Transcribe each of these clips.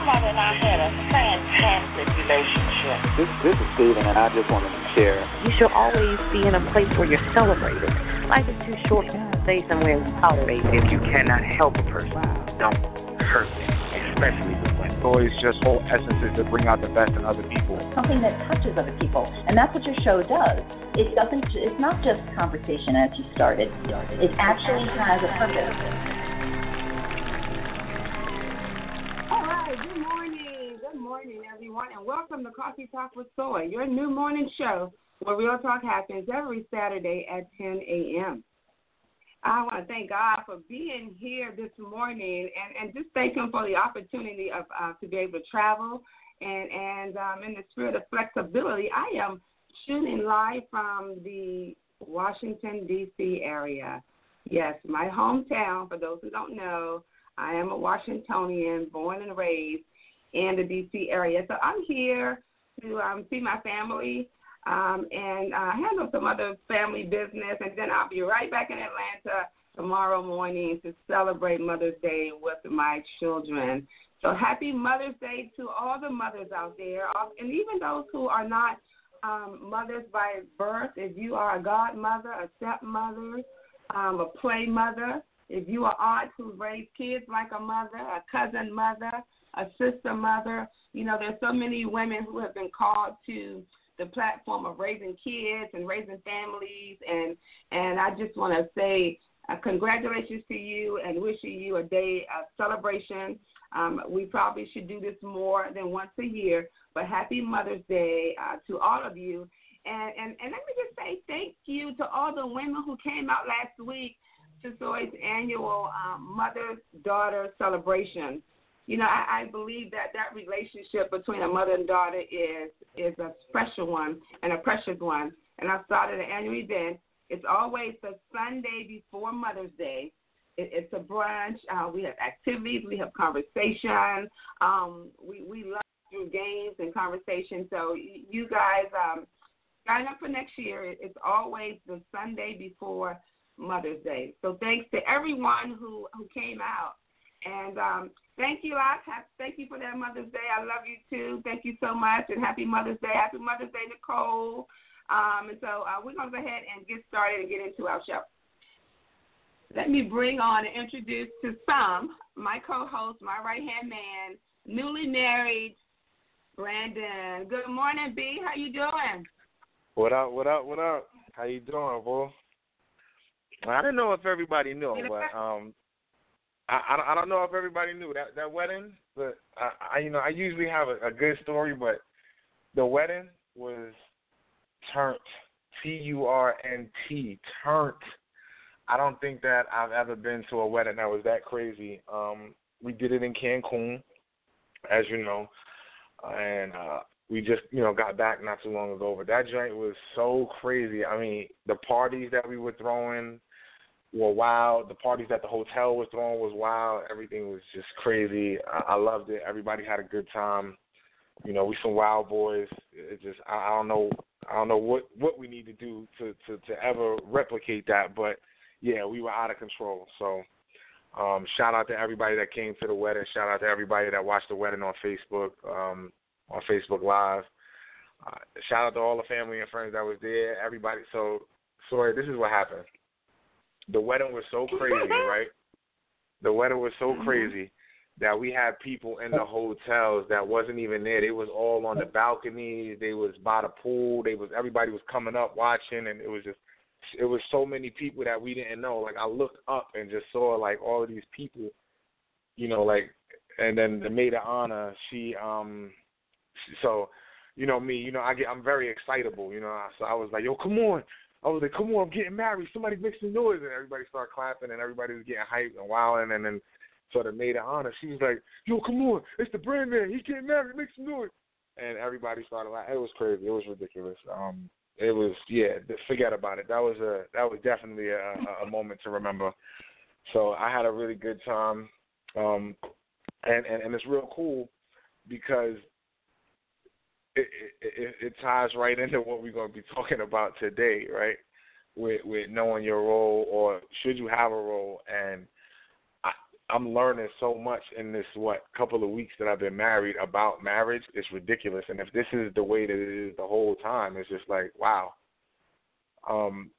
My mother and I had a fantastic relationship. This, this is Steven, and I just wanted to share. You should always be in a place where you're celebrated. Life is too short to stay somewhere and tolerate. If you cannot help a person, don't hurt them, especially with women. Always just whole essence is to bring out the best in other people. Something that touches other people, and that's what your show does. It doesn't. It's not just conversation as you started. It actually has a purpose. Good morning. Good morning, everyone, and welcome to Coffee Talk with Soy, your new morning show where real talk happens every Saturday at 10 a.m. I want to thank God for being here this morning and, and just thank Him for the opportunity of uh, to be able to travel and and um, in the spirit of flexibility, I am shooting live from the Washington D.C. area. Yes, my hometown. For those who don't know, I am a Washingtonian, born and raised in the D.C. area. So I'm here to um, see my family um, and uh, handle some other family business, and then I'll be right back in Atlanta tomorrow morning to celebrate Mother's Day with my children. So happy Mother's Day to all the mothers out there, and even those who are not um, mothers by birth. If you are a godmother, a stepmother, um, a play mother, if you are aunt who raised kids like a mother, a cousin mother, a sister mother, you know, there's so many women who have been called to the platform of raising kids and raising families and and I just want to say uh, congratulations to you and wishing you a day of celebration. Um, we probably should do this more than once a year, but happy Mother's Day uh, to all of you. And, and and let me just say thank you to all the women who came out last week to Soy's annual um, mother daughter celebration you know, I, I believe that that relationship between a mother and daughter is is a special one and a precious one. And I started an annual event. It's always the Sunday before Mother's Day. It, it's a brunch. Uh, we have activities. We have conversation. Um, we we love through games and conversation. So you guys um, sign up for next year. It, it's always the Sunday before Mother's Day. So thanks to everyone who who came out. And um, thank you, Lot. Thank you for that Mother's Day. I love you too. Thank you so much, and happy Mother's Day. Happy Mother's Day, Nicole. Um, and so uh, we're going to go ahead and get started and get into our show. Let me bring on and introduce to some my co-host, my right-hand man, newly married Brandon. Good morning, B. How you doing? What up? What up? What up? How you doing, boy? I didn't know if everybody knew, but um, I, I don't know if everybody knew that that wedding, but I, I you know I usually have a, a good story, but the wedding was turnt, T U R N T, turnt. I don't think that I've ever been to a wedding that was that crazy. Um, we did it in Cancun, as you know, and uh, we just you know got back not too long ago. But that joint was so crazy. I mean, the parties that we were throwing were wild. The parties that the hotel was throwing was wild. Everything was just crazy. I, I loved it. Everybody had a good time. You know, we some wild boys. It just I, I don't know I don't know what what we need to do to to to ever replicate that, but yeah, we were out of control. So um shout out to everybody that came to the wedding. Shout out to everybody that watched the wedding on Facebook um on Facebook Live. Uh, shout out to all the family and friends that was there. Everybody. So sorry, this is what happened the wedding was so crazy, right? The wedding was so Mm-hmm. crazy that we had people in the hotels that wasn't even there. They was all on the balconies. They was by the pool. They was everybody was coming up watching, and it was just it was so many people that we didn't know. Like I looked up and just saw like all of these people, you know, like and then the maid of honor, she um, so you know me, you know I get I'm very excitable, you know. So I was like, yo, come on, I was like, come on, I'm getting married. Somebody make some noise. And everybody started clapping and everybody was getting hyped and wilding. And then sort of maid of honor, she was like, "Yo, come on, it's the brand man. He getting married. Make some noise." And everybody started laughing. It was crazy. It was ridiculous. Um, it was yeah. Forget about it. That was a that was definitely a, a moment to remember. So I had a really good time, um, and, and and it's real cool because it, it, it ties right into what we're going to be talking about today, right? With with knowing your role, or should you have a role, and I, I'm learning so much in this what couple of weeks that I've been married about marriage. It's ridiculous, and if this is the way that it is the whole time, it's just like wow. Um,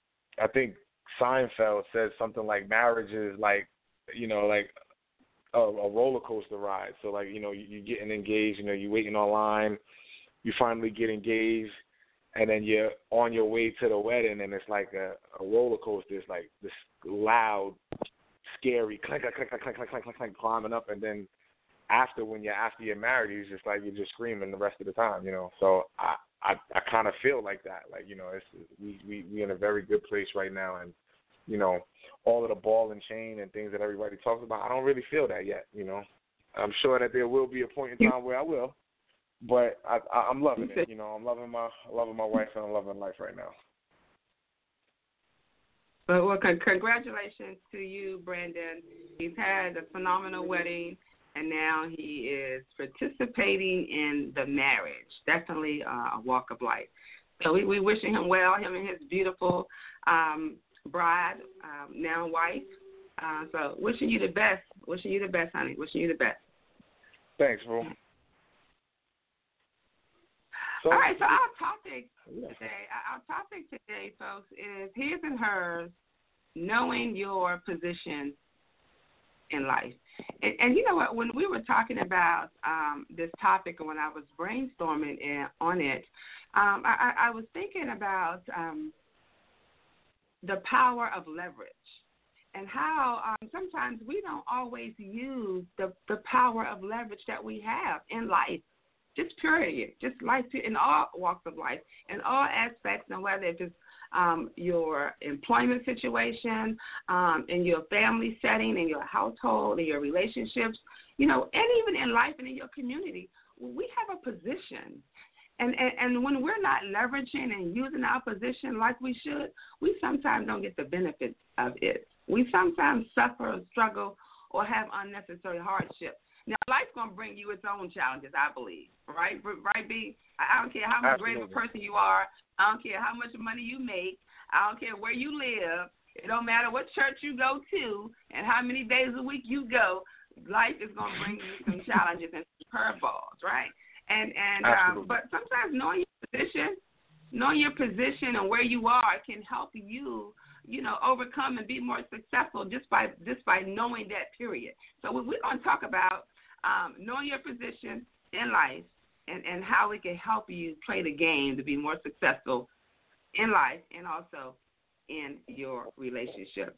I think Seinfeld says something like marriage is like, you know, like a, a roller coaster ride. So like, you know, you, you're getting engaged, you know, you're waiting online, you finally get engaged, and then you're on your way to the wedding, and it's like a, a roller coaster. It's like this loud, scary clank, clank, clank, clank, clank, clank, clank, clank, climbing up, and then after when you're after you're married, it's just like you're just screaming the rest of the time, you know. So I I I kind of feel like that, like you know, it's we we we in a very good place right now, and you know, all of the ball and chain and things that everybody talks about. I don't really feel that yet. You know, I'm sure that there will be a point in time where I will, but I, I I'm loving it. You know, I'm loving my loving my wife and I'm loving life right now. But well, con- congratulations to you, Brandon. He's had a phenomenal wedding, and now he is participating in the marriage. Definitely uh, a walk of life. So we we wishing him well, him and his beautiful um, bride, um, now wife. Uh, so wishing you the best. Wishing you the best, honey. Wishing you the best. Thanks, bro. So, All right, so our topic today, our topic today, folks, is his and hers, knowing your position in life. And, and you know what? When we were talking about um, this topic, and when I was brainstorming in, on it, um, I, I was thinking about um, the power of leverage and how um, sometimes we don't always use the, the power of leverage that we have in life. Just period, just life in all walks of life, in all aspects, and whether it's um, your employment situation, um, in your family setting, in your household, in your relationships, you know, and even in life and in your community, we have a position and, and and when we're not leveraging and using our position like we should, we sometimes don't get the benefits of it. We sometimes suffer or struggle or have unnecessary hardship. Now, life's gonna bring you its own challenges, I believe. Right, right, B. I don't care how much great of a person you are. I don't care how much money you make. I don't care where you live. It don't matter what church you go to and how many days a week you go. Life is gonna bring you some challenges and curveballs, right? And and um, but sometimes knowing your position, knowing your position and where you are can help you, you know, overcome and be more successful just by just by knowing that period. So we're going to talk about um, knowing your position in life and and how it can help you play the game to be more successful in life and also in your relationships.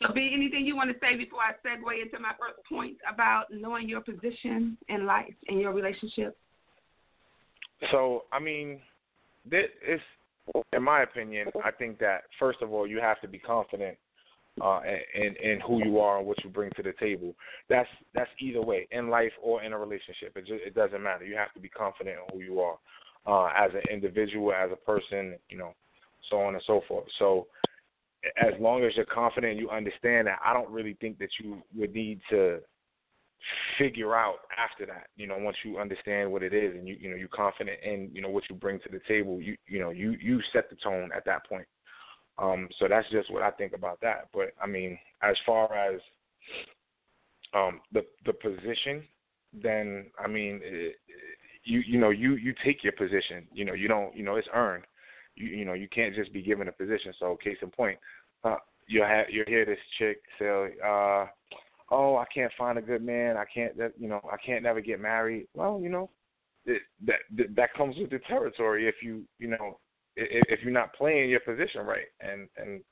So, be anything you want to say before I segue into my first point about knowing your position in life and your relationship? So, I mean, this is, in my opinion, I think that first of all, you have to be confident uh, in in who you are and what you bring to the table. That's that's either way in life or in a relationship. It just, it doesn't matter. You have to be confident in who you are uh, as an individual, as a person, you know, so on and so forth. So as long as you're confident you understand that, I don't really think that you would need to figure out after that. You know, once you understand what it is and you you know you're confident in you know what you bring to the table, you you know you you set the tone at that point. Um, so that's just what I think about that. But I mean, as far as um, the the position, then I mean, it, you you know you you take your position. You know you don't you know it's earned you you know you can't just be given a position. So case in point, uh, you have you hear this chick say, uh, "Oh, I can't find a good man. I can't you know I can't never get married." Well, you know, it, that that comes with the territory if you you know if, if you're not playing your position right, and and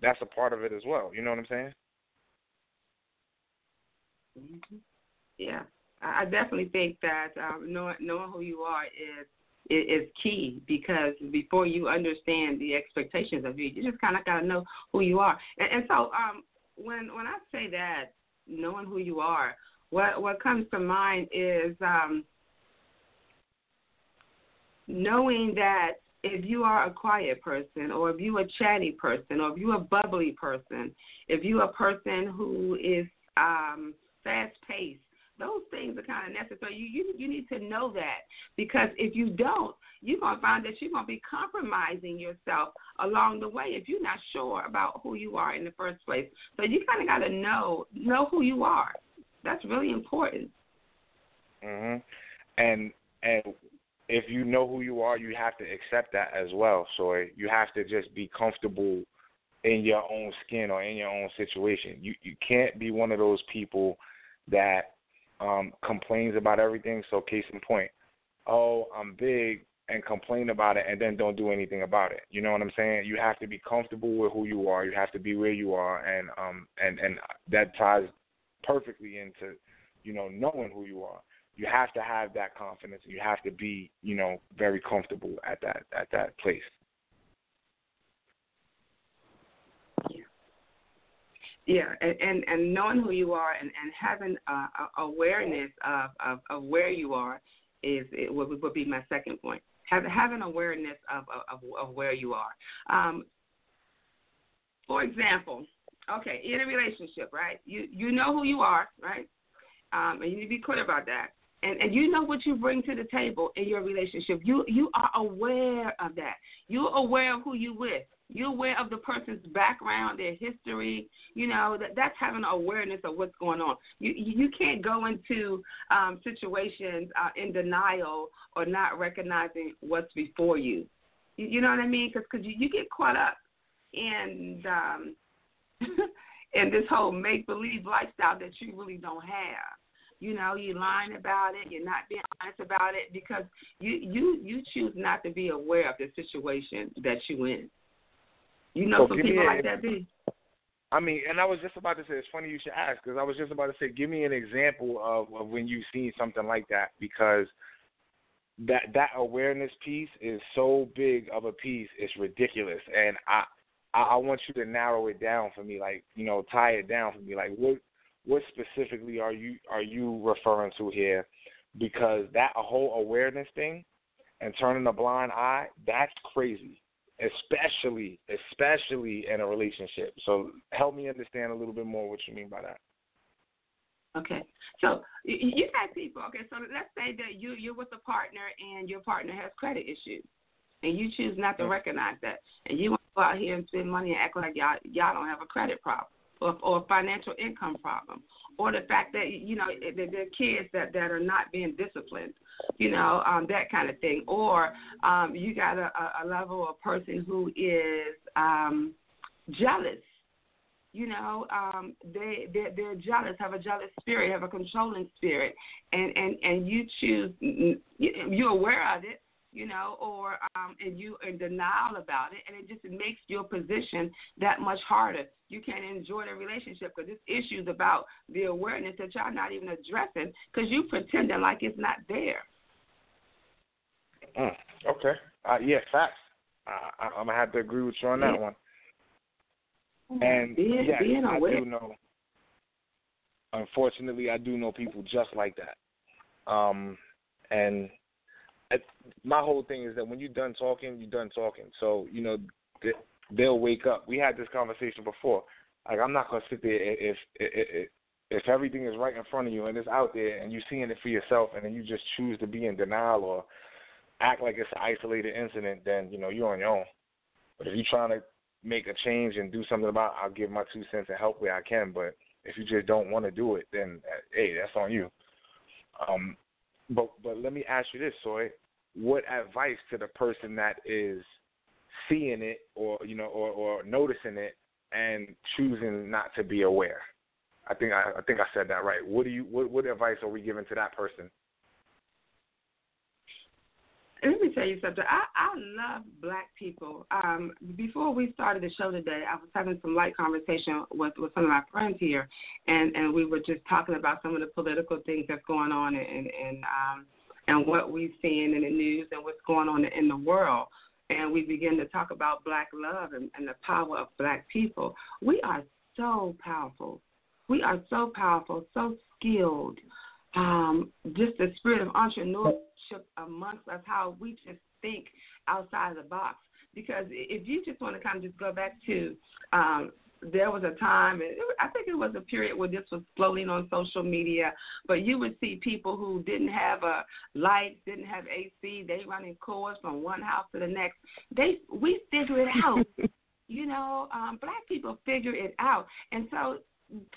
that's a part of it as well. You know what I'm saying? Mm-hmm. Yeah, I definitely think that um, knowing knowing who you are is is key because before you understand the expectations of you, you just kind of got to know who you are. And, and so, um, when when I say that, knowing who you are, what what comes to mind is um, knowing that if you are a quiet person or if you're a chatty person or if you're a bubbly person, if you're a person who is um, fast paced, those things are kind of necessary. You, you you need to know that because if you don't, you're gonna find that you're gonna be compromising yourself along the way if you're not sure about who you are in the first place. So you kind of got to know know who you are. That's really important. Mhm. And and if you know who you are, you have to accept that as well. So you have to just be comfortable in your own skin or in your own situation. You you can't be one of those people that um complains about everything. So case in point, oh, I'm big and complain about it and then don't do anything about it. You know what I'm saying? You have to be comfortable with who you are. You have to be where you are and um and and that ties perfectly into you know knowing who you are you have to have that confidence. You have to be, you know, very comfortable at that at that place. Yeah, yeah, and and, and knowing who you are and and having uh, awareness of, of of where you are is it would, would be my second point. Have, having awareness of, of of where you are. Um, for example, okay, in a relationship, right? You you know who you are, right? Um, and you need to be clear about that and, and you know what you bring to the table in your relationship. You you are aware of that. You're aware of who you with. You're aware of the person's background, their history. You know that that's having awareness of what's going on. You you can't go into um, situations uh, in denial or not recognizing what's before you. You, you know what I mean? Because cause you, you get caught up in um, in this whole make believe lifestyle that you really don't have you know, you're lying about it, you're not being honest about it because you you you choose not to be aware of the situation that you're in. You know, so some people like that. I mean, and I was just about to say, it's funny you should ask because I was just about to say, give me an example of, of when you've seen something like that because that that awareness piece is so big of a piece, it's ridiculous, and I I, I want you to narrow it down for me, like you know, tie it down for me, like what what specifically are you are you referring to here? Because that whole awareness thing and turning a blind eye, that's crazy. Especially especially in a relationship. So help me understand a little bit more what you mean by that. Okay, so you got people. Okay, so let's say that you you're with a partner and your partner has credit issues, and you choose not to mm-hmm. recognize that, and you want to go out here and spend money and act like y'all y'all don't have a credit problem or, or financial income problem, or the fact that you know there are kids that that are not being disciplined, you know um, that kind of thing, or um, you got a, a level of person who is um, jealous. You know, um, they they're, they're jealous, have a jealous spirit, have a controlling spirit, and and and you choose. You're aware of it, you know, or um, and you are in denial about it, and it just makes your position that much harder. You can't enjoy the relationship because it's issues about the awareness that y'all not even addressing because you pretending like it's not there. Mm, okay. Uh, yeah, facts. Uh, I, am gonna have to agree with you on that yeah. one. And being, yes, being I aware. do know. Unfortunately, I do know people just like that. Um, and my whole thing is that when you're done talking, you're done talking. So you know they'll wake up. We had this conversation before. Like I'm not gonna sit there if if if, if everything is right in front of you and it's out there and you're seeing it for yourself and then you just choose to be in denial or act like it's an isolated incident, then you know you're on your own. But if you're trying to make a change and do something about, it, I'll give my two cents and help where I can. But if you just don't want to do it, then hey, that's on you. Um, but but let me ask you this, Soy what advice to the person that is seeing it or you know or or noticing it and choosing not to be aware i think i, I think i said that right what do you what what advice are we giving to that person let me tell you something. I, I love black people. Um, before we started the show today, I was having some light conversation with, with some of my friends here, and, and we were just talking about some of the political things that's going on, and, and um, and what we're seeing in the news and what's going on in the world, and we begin to talk about black love and, and the power of black people, we are so powerful. We are so powerful, so skilled. Um, just the spirit of entrepreneurship amongst us, how we just think outside the box. Because if you just want to kind of just go back to um, there was a time, I think it was a period where this was floating on social media, but you would see people who didn't have a light, didn't have AC, they running cords from one house to the next. They we figure it out. you know, um, black people figure it out, and so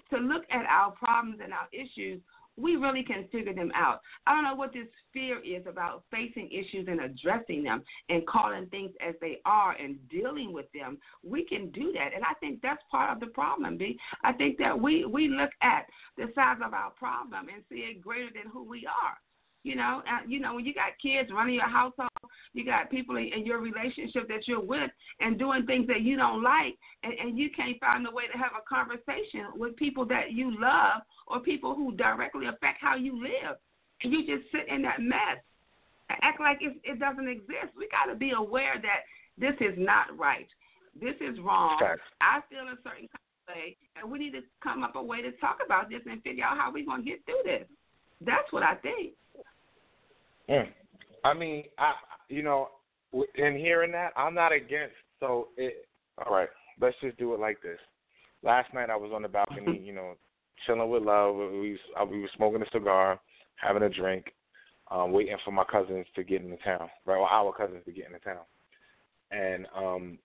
to look at our problems and our issues we really can figure them out. I don't know what this fear is about facing issues and addressing them and calling things as they are and dealing with them. We can do that, and I think that's part of the problem. B. I think that we we look at the size of our problem and see it greater than who we are. You know, uh, you know when you got kids running your household, you got people in, in your relationship that you're with and doing things that you don't like, and, and you can't find a way to have a conversation with people that you love or people who directly affect how you live, and you just sit in that mess, act like it, it doesn't exist. We got to be aware that this is not right. This is wrong. I feel a certain kind of way, and we need to come up a way to talk about this and figure out how we're going to get through this. That's what I think. Mm. I mean, I you know, in hearing that, I'm not against. So it. All right, let's just do it like this. Last night I was on the balcony, you know, chilling with love. We uh, we were smoking a cigar, having a drink, um, waiting for my cousins to get into town, right? Or our cousins to get into town. And um,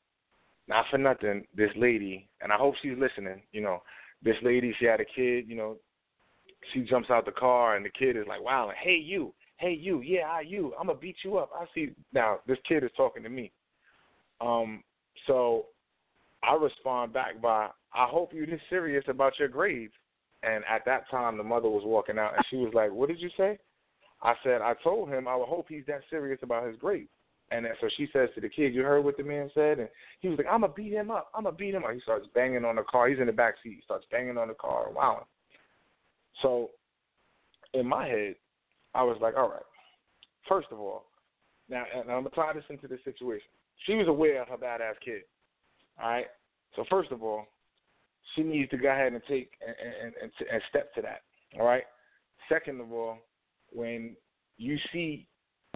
not for nothing, this lady, and I hope she's listening. You know, this lady, she had a kid. You know, she jumps out the car, and the kid is like, "Wow, hey you." hey you, yeah, I you, I'm gonna beat you up. I see now this kid is talking to me. Um, so I respond back by, I hope you're this serious about your grades. And at that time, the mother was walking out, and she was like, "What did you say?" I said, "I told him I would hope he's that serious about his grades." And so she says to the kid, "You heard what the man said?" And he was like, "I'm gonna beat him up. I'm gonna beat him up." He starts banging on the car. He's in the back seat. He starts banging on the car wowing. So in my head, I was like, all right. First of all, now and I'm gonna tie this into this situation. She was aware of her badass kid. All right. So first of all, she needs to go ahead and take and and, and, step to that. All right. Second of all, when you see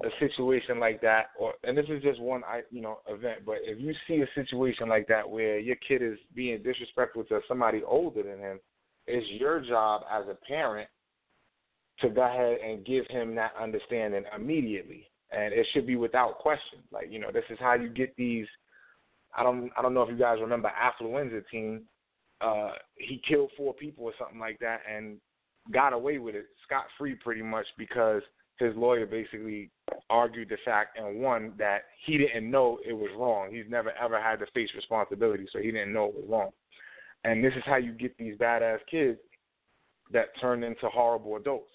a situation like that, or and this is just one I you know event, but if you see a situation like that where your kid is being disrespectful to somebody older than him, it's your job as a parent to go ahead and give him that understanding immediately. And it should be without question. Like, you know, this is how you get these I don't I don't know if you guys remember Affluenza teen. Uh he killed four people or something like that and got away with it scot free pretty much because his lawyer basically argued the fact and won that he didn't know it was wrong. He's never ever had to face responsibility, so he didn't know it was wrong. And this is how you get these badass kids that turn into horrible adults.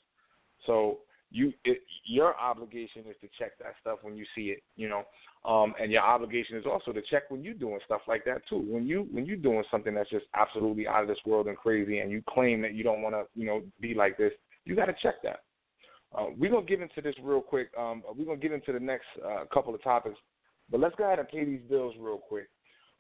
So you it, your obligation is to check that stuff when you see it, you know. Um, and your obligation is also to check when you're doing stuff like that too. When you when you're doing something that's just absolutely out of this world and crazy, and you claim that you don't want to, you know, be like this, you got to check that. Uh, we're gonna get into this real quick. Um, we're gonna get into the next uh, couple of topics, but let's go ahead and pay these bills real quick.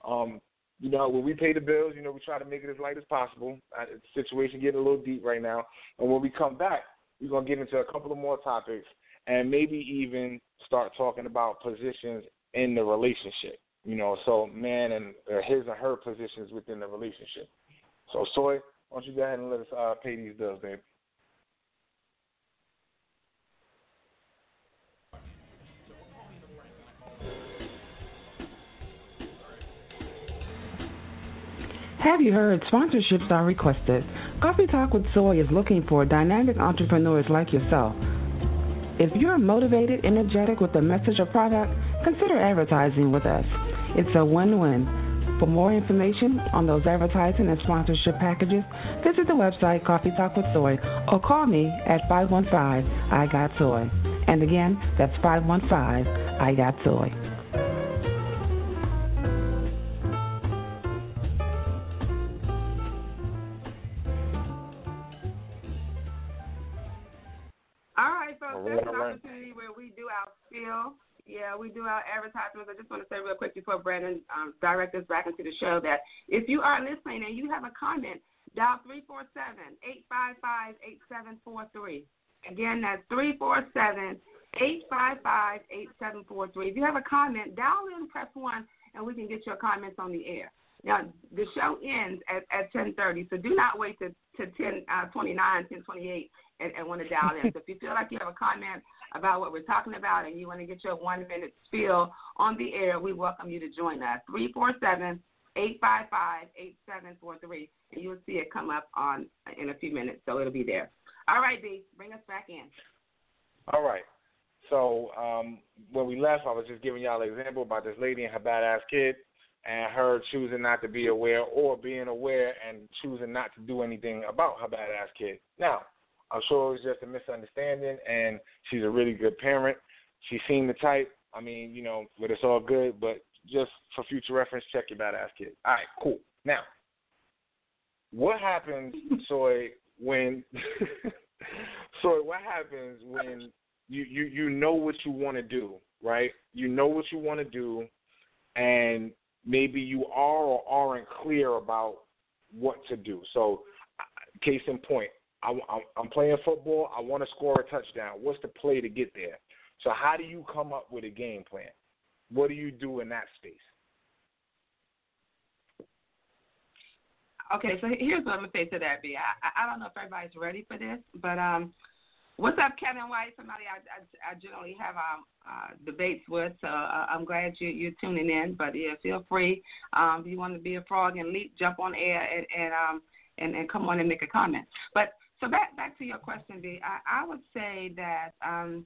Um, you know, when we pay the bills, you know, we try to make it as light as possible. Uh, the situation getting a little deep right now, and when we come back, we're going to get into a couple of more topics and maybe even start talking about positions in the relationship. You know, so man and uh, his and her positions within the relationship. So, Soy, why don't you go ahead and let us uh, pay these bills, babe? Have you heard? Sponsorships are requested. Coffee Talk with Soy is looking for dynamic entrepreneurs like yourself. If you're motivated, energetic with a message or product, consider advertising with us. It's a win win. For more information on those advertising and sponsorship packages, visit the website Coffee Talk with Soy or call me at 515 I Got Soy. And again, that's 515 I Got Soy. Yeah, we do our advertisements. I just want to say real quick before Brandon um, directs us back into the show that if you are listening and you have a comment, dial 347-855-8743. Again, that's 347 855 8743. If you have a comment, dial in, press 1, and we can get your comments on the air. Now, the show ends at, at 10.30, so do not wait to, to 10, uh, 29, 10, 28 and, and want to dial in. so if you feel like you have a comment about what we're talking about and you want to get your one-minute spiel on the air, we welcome you to join us. 347 855 8743, and you'll see it come up on in a few minutes, so it'll be there. All right, B, bring us back in. All right. So um, when we left, I was just giving y'all an example about this lady and her badass kid, and her choosing not to be aware or being aware and choosing not to do anything about her badass kid. Now, I'm sure it was just a misunderstanding, and she's a really good parent. She seemed the type. I mean, you know, but it's all good. But just for future reference, check your badass kid. All right, cool. Now, what happens, Soy, when Soy? What happens when you you you know what you want to do, right? You know what you want to do, and maybe you are or aren't clear about what to do. So, uh, case in point, I, I'm playing football. I want to score a touchdown. What's the play to get there? So, how do you come up with a game plan? What do you do in that space? Okay, so here's what I'm gonna say to that, B. I, I don't know if everybody's ready for this, but um, What's up, Kevin White? Somebody I, I, I generally have um, uh, debates with, so uh, I'm glad you, you're tuning in. But yeah, feel free. Um, if you want to be a frog and leap, jump on air and and um and, and come on and make a comment. But so back back to your question, B. I, I would say that um,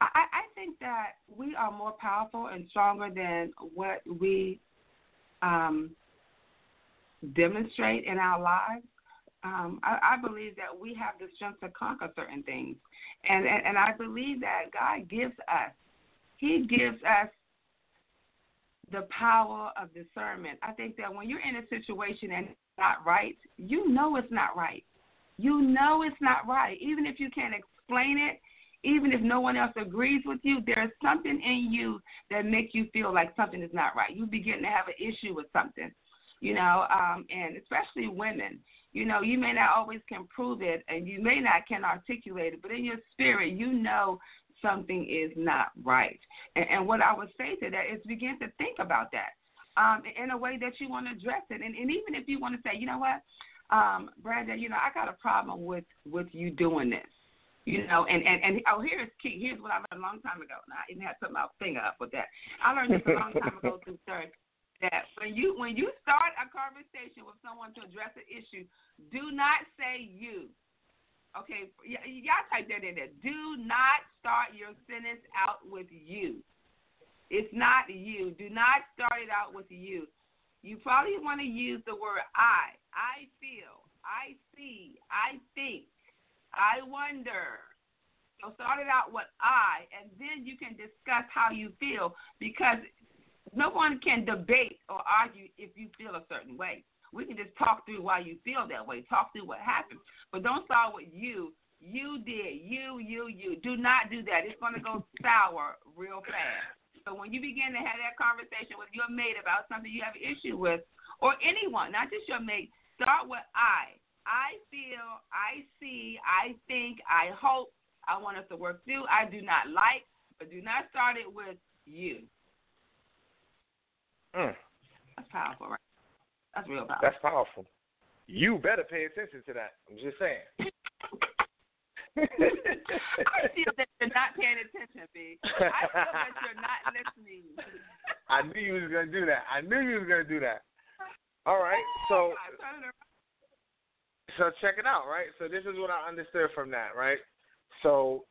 I, I think that we are more powerful and stronger than what we um, demonstrate in our lives um, I, I believe that we have the strength to conquer certain things, and, and and I believe that God gives us, He gives us the power of discernment. I think that when you're in a situation and it's not right, you know it's not right. You know it's not right, even if you can't explain it. Even if no one else agrees with you, there's something in you that makes you feel like something is not right. You begin to have an issue with something, you know, um, and especially women you know, you may not always can prove it and you may not can articulate it, but in your spirit, you know something is not right. And, and what I would say to that is begin to think about that um, in a way that you want to address it. And, and even if you want to say, you know what, um, Brandon, you know, I got a problem with with you doing this. You know, and, and, and oh, here's key. Here's what I learned a long time ago. Now, I even had something my finger up with that. I learned this a long time ago through therapy that when you when you start a conversation with someone to address an issue, do not say you. Okay, y- y'all type that in there. Do not start your sentence out with you. It's not you. Do not start it out with you. You probably want to use the word I. I feel. I see. I think. I wonder. So start it out with I, and then you can discuss how you feel because no one can debate or argue if you feel a certain way. We can just talk through why you feel that way, talk through what happened. But don't start with you. You did, you, you, you. Do not do that. It's going to go sour real fast. So when you begin to have that conversation with your mate about something you have an issue with, or anyone, not just your mate, start with I. I feel, I see, I think, I hope, I want us to work through. I do not like, but do not start it with you. Mm. That's powerful, right? That's real powerful. That's powerful. You better pay attention to that. I'm just saying. I feel that you're not paying attention, B. I feel that you're not listening. I knew you was gonna do that. I knew you was gonna do that. All right, so so check it out, right? So this is what I understood from that, right? So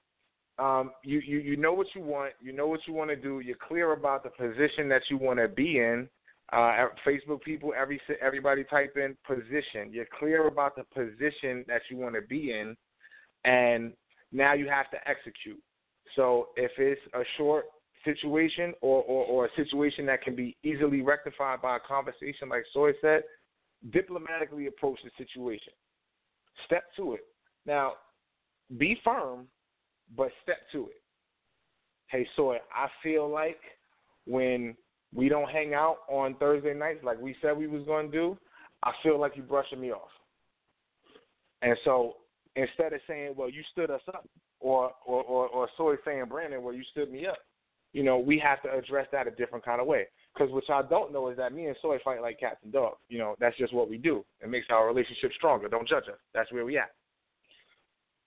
um, you, you you know what you want, you know what you want to do, you're clear about the position that you want to be in. Uh, Facebook people, every everybody type in position. You're clear about the position that you want to be in, and now you have to execute. So if it's a short situation or, or, or a situation that can be easily rectified by a conversation, like Soy said, diplomatically approach the situation. Step to it. Now, be firm, but step to it. hey, Soy, I feel like when we don't hang out on Thursday nights like we said we was going to do, I feel like you're brushing me off. And so instead of saying, well, you stood us up, or or or, or Soy saying, Brandon, well, you stood me up, you know, we have to address that a different kind of way. Because what y'all don't know is that me and Soy fight like cats and dogs. You know, that's just what we do. It makes our relationship stronger. Don't judge us. That's where we at.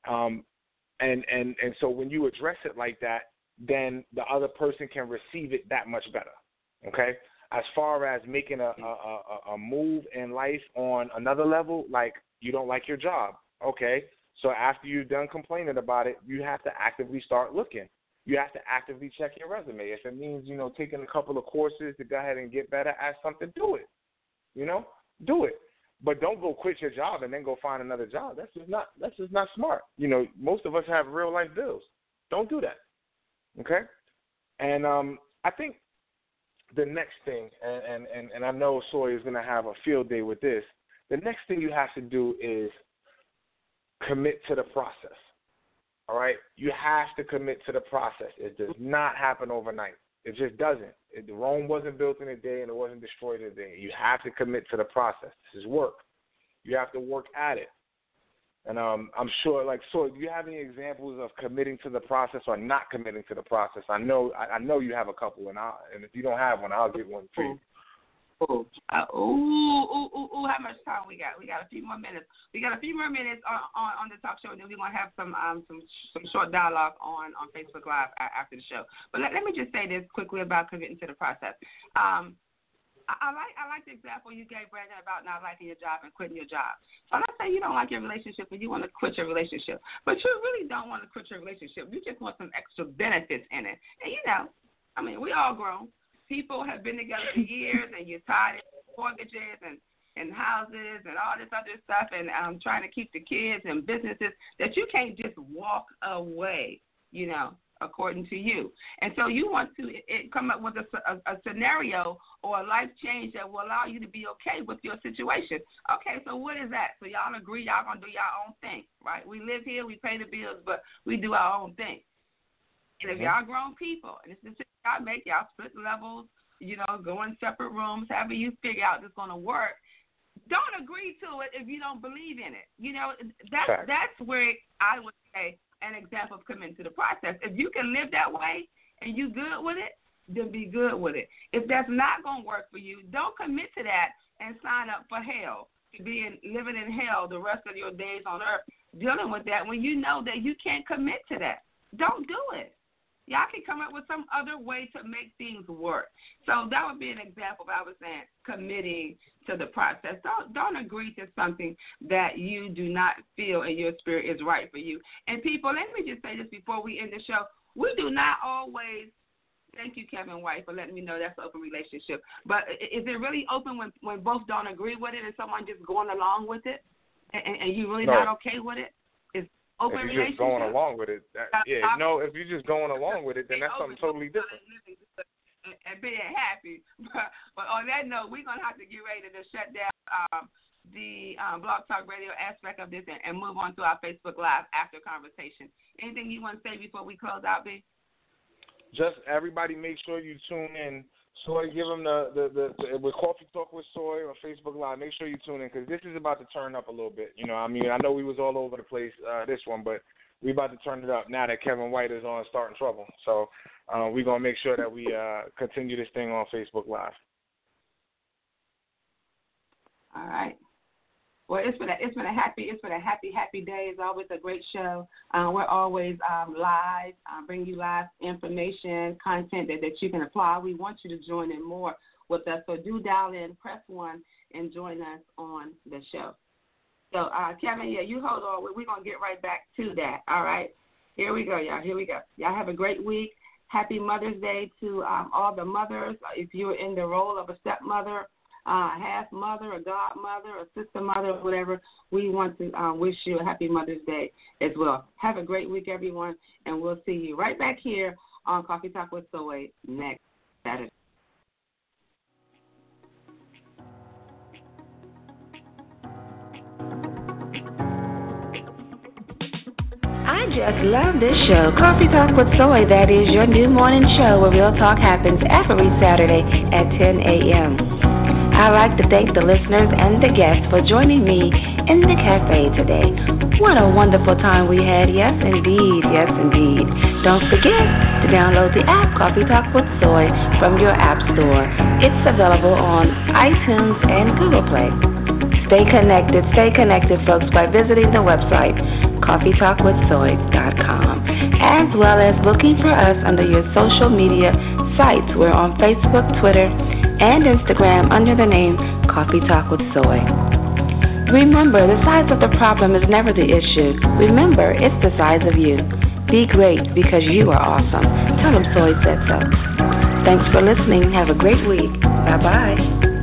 Um, and and and so when you address it like that, then the other person can receive it that much better. Okay. As far as making a a, a, a move in life on another level, like you don't like your job, okay. So after you're done complaining about it, you have to actively start looking. You have to actively check your resume. If it means you know taking a couple of courses to go ahead and get better at something, do it. You know, do it. But don't go quit your job and then go find another job. That's just not that's just not smart. You know, most of us have real life bills. Don't do that. Okay? And um I think the next thing and, and, and, I know Soy is gonna have a field day with this, the next thing you have to do is commit to the process. All right? You have to commit to the process. It does not happen overnight. It just doesn't. It, Rome wasn't built in a day and it wasn't destroyed in a day. You have to commit to the process. This is work. You have to work at it. And um, I'm sure, like, so do you have any examples of committing to the process or not committing to the process? I know, I, I know you have a couple, and I, and if you don't have one, I'll get one for you. Ooh, uh, ooh, ooh, ooh, ooh, how much time we got? We got a few more minutes. We got a few more minutes on on, on the talk show, and then we're gonna have some um some some short dialogue on on Facebook Live after the show. But let, let me just say this quickly about committing to the process. Um, I, I like I like the example you gave Brandon about not liking your job and quitting your job. So let's say you don't like your relationship and you want to quit your relationship, but you really don't want to quit your relationship. You just want some extra benefits in it. And you know, I mean, we all grown people have been together for years and you're tired of mortgages and and houses and all this other stuff and um trying to keep the kids and businesses that you can't just walk away, you know, according to you. And so you want to it, come up with a, a, a scenario or a life change that will allow you to be okay with your situation. Okay, so what is that? So y'all agree y'all gonna do y'all own thing, right? We live here, we pay the bills, but we do our own thing. And if y'all grown people, and it's the y'all make, y'all split levels, you know, go in separate rooms, however you figure out it's going to work. Don't agree to it if you don't believe in it. You know, that's Fact. that's where I would say an example of committing to the process. If you can live that way and you good with it, then be good with it. If that's not going to work for you, don't commit to that and sign up for hell to be in, living in hell the rest of your days on earth dealing with that when you know that you can't commit to that. Don't do it y'all can come up with some other way to make things work. So that would be an example of I was saying committing to the process. Don't don't agree to something that you do not feel in your spirit is right for you. And people, let me just say this before we end the show. We do not always Thank you, Kevin White, for letting me know that's an open relationship. But is it really open when when both don't agree with it and someone just going along with it, and, and you really no. not okay with it? Open if you're just going along with it, that, yeah, no. If you're just going along with it, then that's something totally different. And being happy, but, but on that note, we're gonna have to get ready to shut down um, the um, Blog Talk Radio aspect of this and, and move on to our Facebook Live after conversation. Anything you want to say before we close out, B? Just everybody, make sure you tune in Soy, give them the, the, the, with Coffee Talk with Soy on Facebook Live. Make sure you tune in because this is about to turn up a little bit. You know, I mean, I know we was all over the place uh, this one, but we about to turn it up now that Kevin White is on starting trouble. So uh, we're gonna make sure that we uh, continue this thing on Facebook Live. All right. Well, it's been a it's been a happy it's been a happy happy day. It's always a great show. Uh, we're always um, live, uh, bring you live information, content that, that you can apply. We want you to join in more with us. So do dial in, press one, and join us on the show. So uh, Kevin, yeah, you hold on. We're gonna get right back to that. All right. Here we go, y'all. Here we go. Y'all have a great week. Happy Mother's Day to um, all the mothers. If you're in the role of a stepmother uh, half mother, a godmother, a sister mother, or whatever, we want to uh, wish you a happy Mother's Day as well. Have a great week, everyone, and we'll see you right back here on Coffee Talk with Soy next Saturday. I just love this show, Coffee Talk with Soy. That is your new morning show where real talk happens every Saturday at 10 a.m. I'd like to thank the listeners and the guests for joining me in the cafe today. What a wonderful time we had. Yes, indeed. Yes, indeed. Don't forget to download the app Coffee Talk with Soy from your app store. It's available on iTunes and Google Play. Stay connected, stay connected, folks, by visiting the website coffeetalkwithsoy.com, as well as looking for us under your social media sites. We're on Facebook, Twitter, and Instagram under the name Coffee Talk with Soy. Remember, the size of the problem is never the issue. Remember, it's the size of you. Be great because you are awesome. Tell them Soy said so. Thanks for listening. Have a great week. Bye bye.